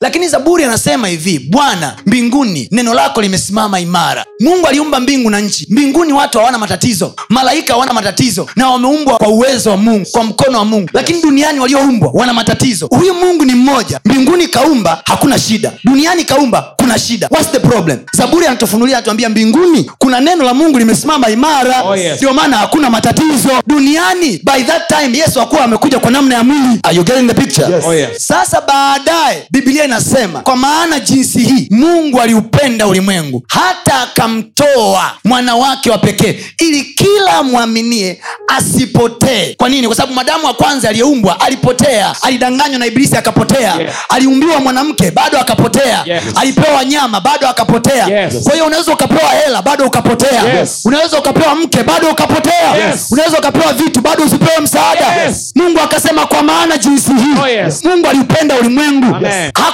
Lakini zaburi anasema hivi bwana mbinguni neno lako limesimama imara. Mungu aliumba mbingu na nchi. Mbinguni watu hawana matatizo malaika hawana matatizo na wameumbwa kwa uwezo wa mungu kwa mkono wa mungu. Lakini duniani walioumbwa wana matatizo. Huyu mungu ni mmoja. Mbinguni kaumba hakuna shida. Duniani kaumba kuna shida. What's the problem? Zaburi anatufunulia anatuambia mbinguni kuna neno la mungu limesimama imara. Oh, yes. ndio maana hakuna matatizo. Duniani by that time yesu akuwa amekuja kwa namna ya mwili. Are you getting the picture? Oh, yes. sasa baadaye biblia inasema kwa maana jinsi hii mungu aliupenda ulimwengu hata akamtoa mwana wake wa pekee ili kila mwaminie asipotee kwa nini kwa sababu madamu wa kwanza aliyeumbwa alipotea alidanganywa na ibilisi akapotea Yes. aliumbiwa mwanamke bado akapotea Yes. alipewa nyama bado akapotea Yes. kwa hiyo unaweza ukapewa hela bado ukapotea Yes. unaweza ukapewa mke bado ukapotea Yes. unaweza ukapewa vitu bado usipewe msaada Yes. mungu akasema kwa maana jinsi hii Oh, yes. mungu aliupenda ulimwengu.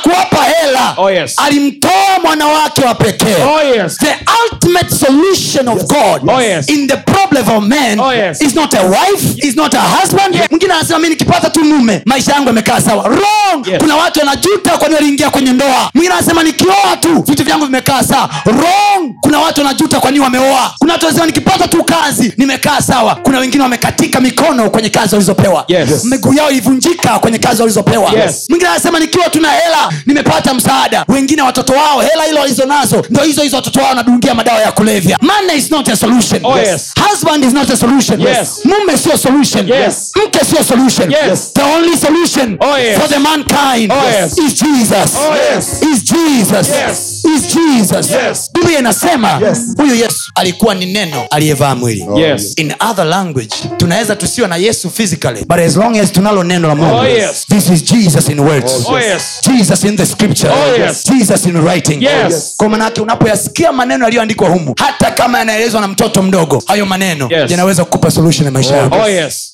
Hakuwapa hela Oh, yes. alimtoa mwana wake wa pekee Oh, yes. the ultimate solution of god Oh, yes. in the problem of man Oh, yes. is not a wife is not a husband mwingine anasema mi nikipata tu mume maisha yangu yamekaa sawa wrong Yes. kuna watu wanajuta kwani waliingia kwenye ndoa mwingine anasema nikioa tu vitu vyangu vimekaa sawa wrong kuna watu wanajuta kwani wameoa kuna watu wanasema nikipata tu kazi nimekaa sawa kuna wengine wamekatika mikono kwenye kazi walizopewa Yes. Miguu yao ilivunjika kwenye kazi walizopewa Yes. mwingine anasema nikiwa tuna hela nimepata msaada wengine watoto wao hela hilo walizo nazo ndo hizo hizo watoto wao wanadungia madawa ya kulevya money is not a solution Oh, yes. husband is not a solution Yes. mume sio solution Yes. mke sio solution Yes. the only solution Oh, yes. for the mankind Oh, yes. is jesus Oh, yes. is jesus Yes. Is jesus Yes. biblia inasema huyu yesu alikuwa ni neno aliyevaa mwili Yes. in other language tunaweza tusiwe na yesu physically but as long as tunalo neno la mungu Oh, yes. this is jesus in words Oh, yes. jesus in the scripture Oh, yes. jesus in writing Yes. kwa manake unapoyasikia maneno yaliyoandikwa humu hata kama yanaelezwa na mtoto mdogo hayo maneno Yes. yanaweza kukupa solution ya maisha yako Oh, yes.